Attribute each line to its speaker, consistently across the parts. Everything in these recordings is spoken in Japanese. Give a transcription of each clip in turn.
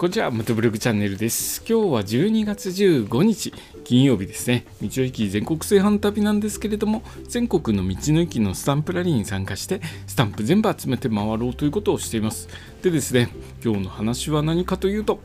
Speaker 1: こんにちは、元ブログチャンネルです。今日は12月15日、金曜日ですね。道の駅全国製飯旅なんですけれども、全国の道の駅のスタンプラリーに参加して、スタンプ全部集めて回ろうということをしています。でですね、今日の話は何かというと、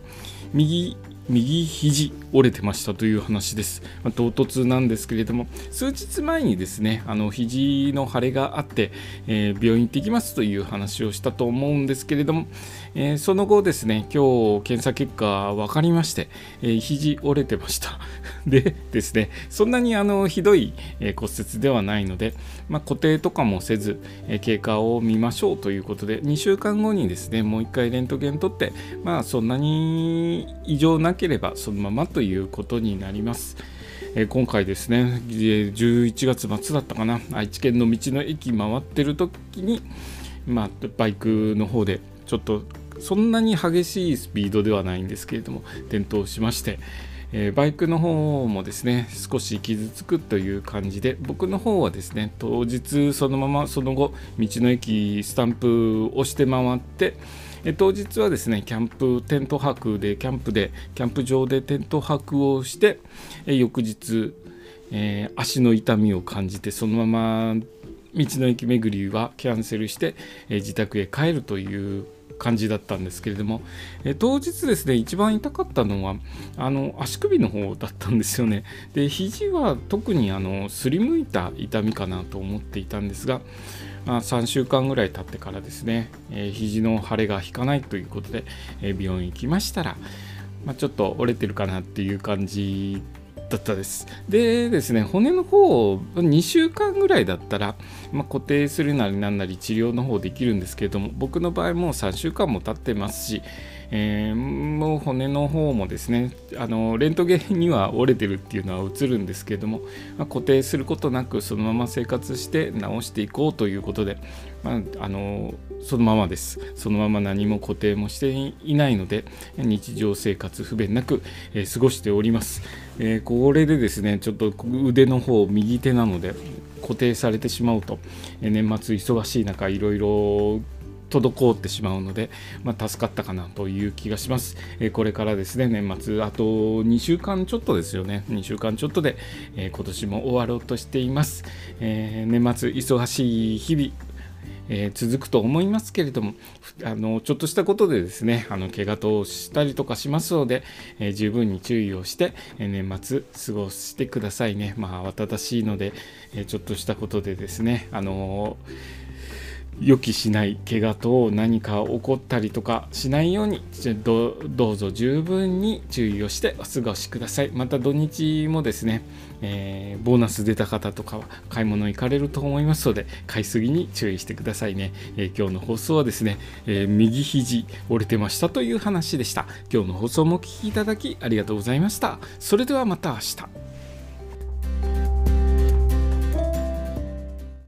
Speaker 1: 右右肘折れてましたという話です、まあ、唐突なんですけれども数日前にですねあの肘の腫れがあって、えー、病院行ってきますという話をしたと思うんですけれども、えー、その後ですね今日検査結果分かりまして、えー、肘折れてました。でですねそんなにあのひどい、え骨折ではないので、まあ、固定とかもせず、え経過を見ましょうということで2週間後にですねもう一回レントゲン取ってまあそんなに異常なければそのままということになります。え今回ですね11月末だったかな愛知県の道の駅回ってる時に、まあ、バイクの方でちょっとそんなに激しいスピードではないんですけれども転倒しまして、えー、バイクの方もですね少し傷つくという感じで僕の方はですね当日そのままその後道の駅スタンプをして回って当日はですねキャンプテント泊でキャンプでキャンプ場でテント泊をして翌日、えー、足の痛みを感じてそのまま道の駅巡りはキャンセルして、え、自宅へ帰るという感じだったんですけれども、え当日ですね一番痛かったのはあの足首の方だったんですよね。で肘は特にあのすりむいた痛みかなと思っていたんですがあ、3週間ぐらい経ってからですね、えー、肘の腫れが引かないということで、えー、病院行きましたら、まあ、ちょっと折れてるかなっていう感じだったです。でですね、骨の方を、2週間ぐらいだったら、まあ、固定するなりなんなり治療の方できるんですけれども、僕の場合もう3週間も経ってますし、えー、もう骨の方もですねあのレントゲンには折れてるっていうのは映るんですけれども、まあ、固定することなくそのまま生活して治していこうということで、まあ、あのそのままです。そのまま何も固定もしていないので日常生活不便なく、えー、過ごしております、えー、これでですねちょっと腕の方右手なので固定されてしまうと、年末忙しい中いろいろ滞ってしまうので、まあ、助かったかなという気がします。えー、これからですね、年末、あと2週間ちょっとですよね、2週間ちょっとで、えー、今年も終わろうとしています。えー、年末、忙しい日々、えー、続くと思いますけれどもあのちょっとしたことでですねあの怪我としたりとかしますので、えー、十分に注意をして、えー、年末過ごしてくださいねまあ慌ただしいので、えちょっとしたことでですねあのー予期しない怪我と何か起こったりとかしないようにどうぞ十分に注意をしてお過ごしください。また土日もですね、えー、ボーナス出た方とかは買い物行かれると思いますので買いすぎに注意してくださいね、えー、今日の放送はですね、えー、右肘折れてましたという話でした。今日の放送もお聴きいただきありがとうございました。それではまた明日。